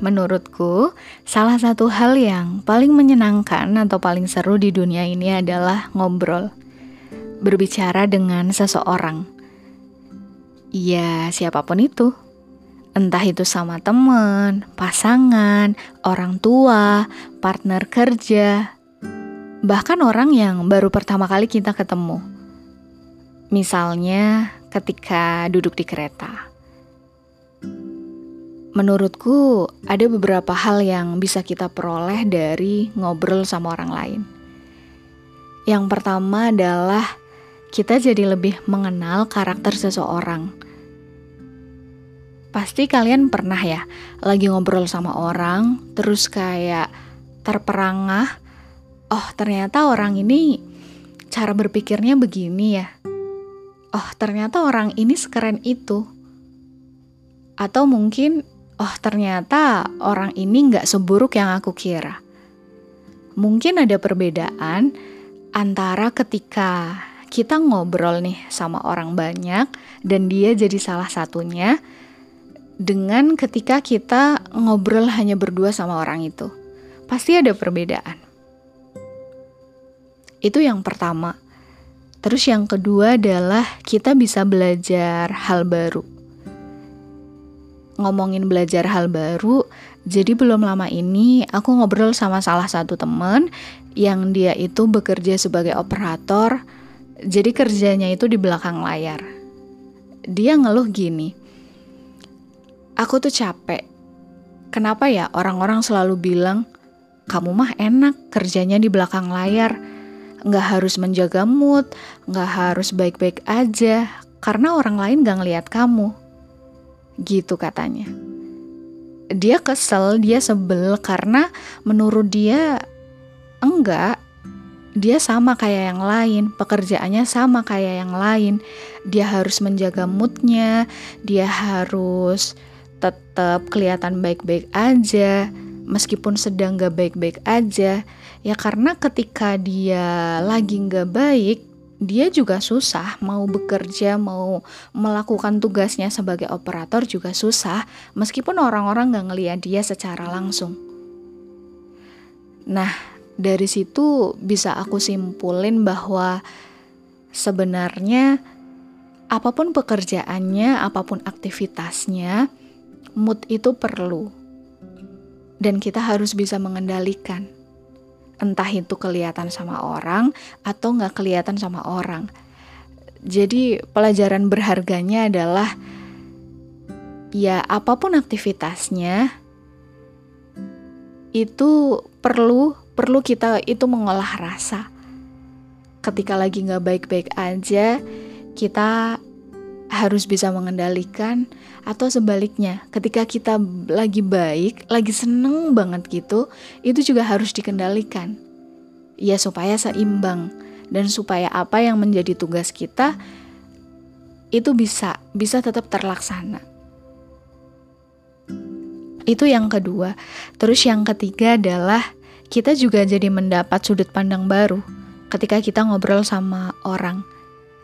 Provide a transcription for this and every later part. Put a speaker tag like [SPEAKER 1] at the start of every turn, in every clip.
[SPEAKER 1] menurutku salah satu hal yang paling menyenangkan atau paling seru di dunia ini adalah ngobrol. Berbicara dengan seseorang. Ya, siapa pun itu. Entah itu sama teman, pasangan, orang tua, partner kerja, bahkan orang yang baru pertama kali kita ketemu. Misalnya ketika duduk di kereta. Menurutku, ada beberapa hal yang bisa kita peroleh dari ngobrol sama orang lain. Yang pertama adalah kita jadi lebih mengenal karakter seseorang Pasti kalian pernah ya lagi ngobrol sama orang, terus kayak terperangah, oh ternyata orang ini cara berpikirnya begini ya. Oh ternyata orang ini sekeren itu. Atau mungkin, oh ternyata orang ini nggak seburuk yang aku kira. Mungkin ada perbedaan antara ketika kita ngobrol nih sama orang banyak dan dia jadi salah satunya, dengan ketika kita ngobrol hanya berdua sama orang itu. Pasti ada perbedaan. Itu yang pertama. Terus yang kedua adalah kita bisa belajar hal baru. Ngomongin belajar hal baru, jadi belum lama ini aku ngobrol sama salah satu teman yang dia itu bekerja sebagai operator, jadi kerjanya itu di belakang layar. Dia ngeluh gini, Aku tuh capek. Kenapa ya orang-orang selalu bilang, kamu mah enak kerjanya di belakang layar. Nggak harus menjaga mood, nggak harus baik-baik aja, karena orang lain gak ngeliat kamu. Gitu katanya. Dia kesel, dia sebel karena menurut dia enggak, dia sama kayak yang lain, pekerjaannya sama kayak yang lain. Dia harus menjaga moodnya, dia harus tetap kelihatan baik-baik aja meskipun sedang gak baik-baik aja ya karena ketika dia lagi gak baik dia juga susah mau bekerja mau melakukan tugasnya sebagai operator juga susah meskipun orang-orang gak ngeliat dia secara langsung nah dari situ bisa aku simpulin bahwa sebenarnya apa pun pekerjaannya apa pun aktivitasnya mood itu perlu. Dan kita harus bisa mengendalikan. Entah itu kelihatan sama orang atau nggak kelihatan sama orang. Jadi pelajaran berharganya adalah ya apa pun aktivitasnya itu perlu perlu kita itu mengolah rasa. Ketika lagi nggak baik-baik aja, kita harus bisa mengendalikan atau sebaliknya ketika kita lagi baik lagi seneng banget gitu itu juga harus dikendalikan. Ya supaya seimbang. Dan supaya apa yang menjadi tugas kita itu bisa bisa tetap terlaksana. Itu yang kedua. Terus yang ketiga adalah kita juga jadi mendapat sudut pandang baru ketika kita ngobrol sama orang.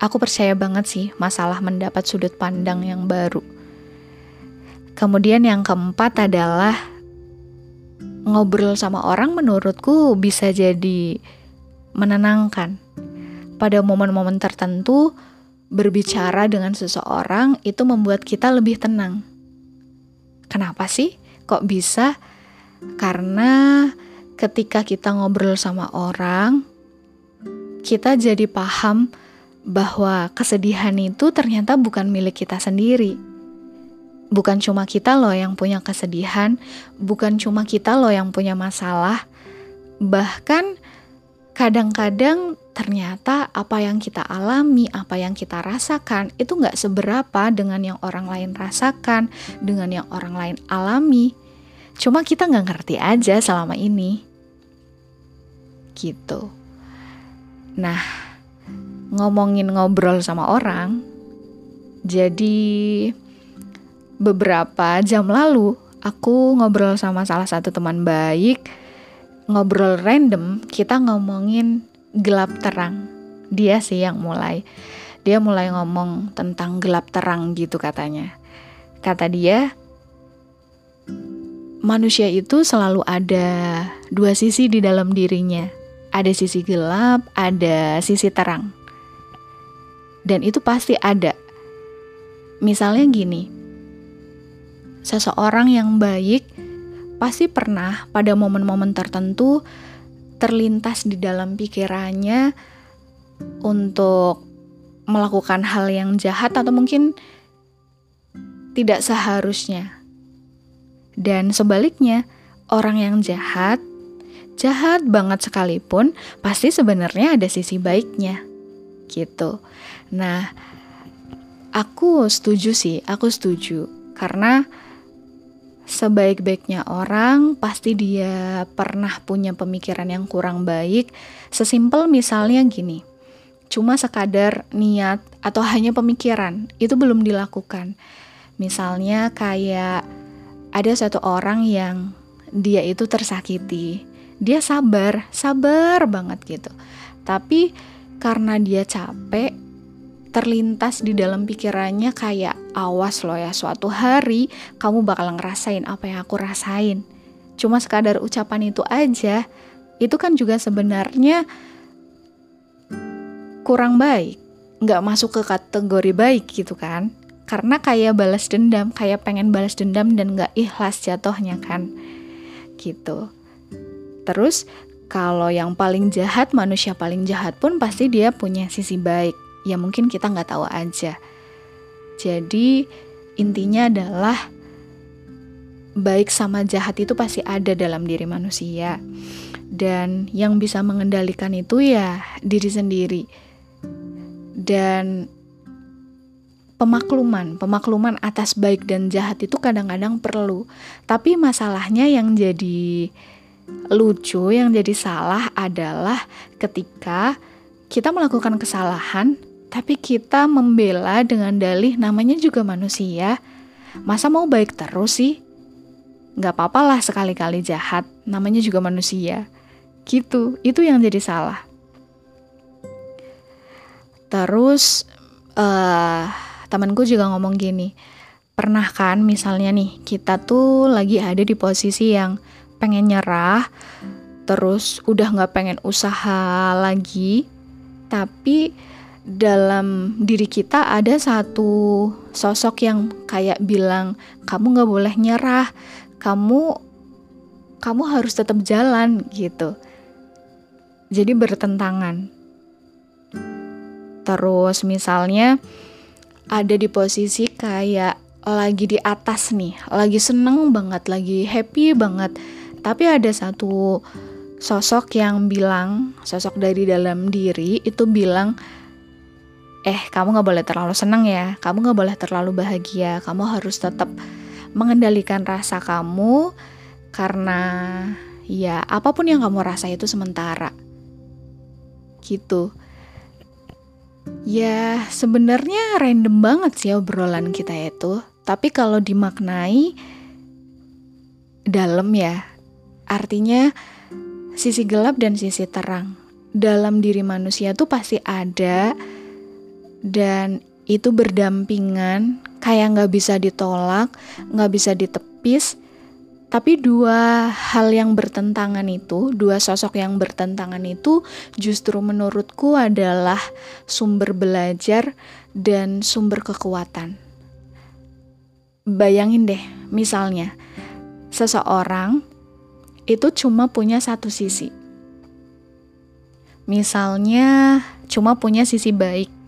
[SPEAKER 1] Aku percaya banget sih masalah mendapat sudut pandang yang baru. Kemudian yang keempat adalah ngobrol sama orang menurutku bisa jadi menenangkan. Pada momen-momen tertentu, berbicara dengan seseorang itu membuat kita lebih tenang. Kenapa sih? Kok bisa? Karena ketika kita ngobrol sama orang, kita jadi paham bahwa kesedihan itu ternyata bukan milik kita sendiri. Bukan cuma kita loh yang punya kesedihan, bukan cuma kita loh yang punya masalah. Bahkan kadang-kadang ternyata apa yang kita alami, apa yang kita rasakan itu nggak seberapa dengan yang orang lain rasakan, dengan yang orang lain alami. Cuma kita nggak ngerti aja selama ini. Gitu. Nah, ngomongin ngobrol sama orang, jadi beberapa jam lalu aku ngobrol sama salah satu teman baik, ngobrol random, kita ngomongin gelap terang. Dia sih yang mulai. Dia mulai ngomong tentang gelap terang gitu katanya. Kata dia, manusia itu selalu ada dua sisi di dalam dirinya. Ada sisi gelap, ada sisi terang. Dan itu pasti ada. Misalnya gini, seseorang yang baik pasti pernah pada momen-momen tertentu terlintas di dalam pikirannya untuk melakukan hal yang jahat atau mungkin tidak seharusnya. Dan sebaliknya, orang yang jahat, jahat banget sekalipun, pasti sebenarnya ada sisi baiknya. Gitu. Nah, aku setuju sih, aku setuju. Karena sebaik-baiknya orang, pasti dia pernah punya pemikiran yang kurang baik. Sesimpel misalnya gini, cuma sekadar niat atau hanya pemikiran, itu belum dilakukan. Misalnya kayak ada satu orang yang dia itu tersakiti. Dia sabar, sabar banget gitu. Tapi karena dia capek, terlintas di dalam pikirannya kayak awas loh ya suatu hari kamu bakal ngerasain apa yang aku rasain. Cuma sekadar ucapan itu aja, itu kan juga sebenarnya kurang baik, nggak masuk ke kategori baik gitu kan. Karena kayak balas dendam kayak pengen balas dendam dan gak ikhlas jatuhnya kan. Gitu. Terus kalau yang paling jahat manusia paling jahat pun pasti dia punya sisi baik ya mungkin kita nggak tahu aja. Jadi intinya adalah baik sama jahat itu pasti ada dalam diri manusia. Dan yang bisa mengendalikan itu ya diri sendiri. Dan pemakluman, pemakluman atas baik dan jahat itu kadang-kadang perlu. Tapi masalahnya yang jadi lucu, yang jadi salah adalah ketika kita melakukan kesalahan, tapi kita membela dengan dalih namanya juga manusia. Masa mau baik terus sih? Gak apa-apa lah sekali-kali jahat, namanya juga manusia. Gitu, itu yang jadi salah. Terus, uh, temanku juga ngomong gini pernah kan misalnya nih kita tuh lagi ada di posisi yang pengen nyerah terus udah nggak pengen usaha lagi tapi dalam diri kita ada satu sosok yang kayak bilang kamu nggak boleh nyerah. Kamu kamu harus tetap jalan gitu. Jadi bertentangan. Terus misalnya ada di posisi kayak lagi di atas nih, lagi seneng banget, lagi happy banget. Tapi ada satu sosok yang bilang, sosok dari dalam diri itu bilang, eh kamu gak boleh terlalu seneng ya, kamu gak boleh terlalu bahagia, kamu harus tetap mengendalikan rasa kamu karena ya apa pun yang kamu rasa itu sementara. Gitu. Ya, sebenarnya random banget sih obrolan kita itu. Tapi kalau dimaknai dalam ya, artinya sisi gelap dan sisi terang dalam diri manusia tuh pasti ada dan itu berdampingan kayak nggak bisa ditolak, nggak bisa ditepis, tapi dua hal yang bertentangan itu, dua sosok yang bertentangan itu justru menurutku adalah sumber belajar dan sumber kekuatan. Bayangin deh, misalnya seseorang itu cuma punya satu sisi. Misalnya cuma punya sisi baik.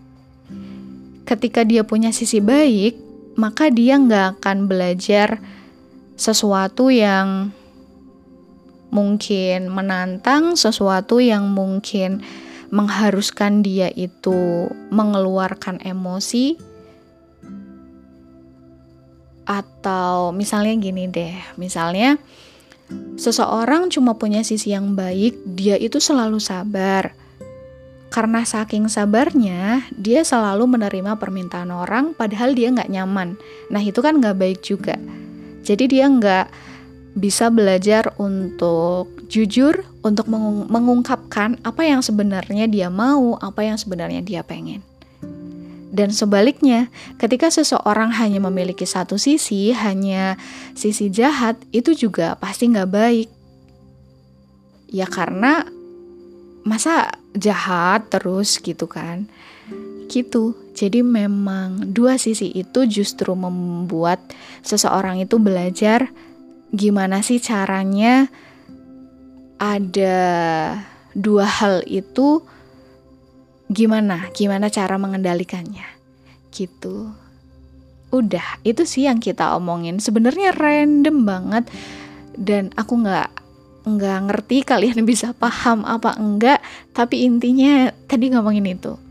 [SPEAKER 1] Ketika dia punya sisi baik, maka dia nggak akan belajar sesuatu yang mungkin menantang, sesuatu yang mungkin mengharuskan dia itu mengeluarkan emosi atau misalnya gini deh, misalnya seseorang cuma punya sisi yang baik, dia itu selalu sabar. Karena saking sabarnya, dia selalu menerima permintaan orang padahal dia nggak nyaman. Nah itu kan nggak baik juga. Jadi dia nggak bisa belajar untuk jujur, untuk mengungkapkan apa yang sebenarnya dia mau, apa yang sebenarnya dia pengen. Dan sebaliknya, ketika seseorang hanya memiliki satu sisi, hanya sisi jahat, itu juga pasti nggak baik. Ya karena masa jahat terus gitu kan. Gitu. Jadi memang dua sisi itu justru membuat seseorang itu belajar gimana sih caranya ada dua hal itu gimana gimana cara mengendalikannya gitu udah itu sih yang kita omongin sebenarnya random banget dan aku nggak nggak ngerti kalian bisa paham apa enggak tapi intinya tadi ngomongin itu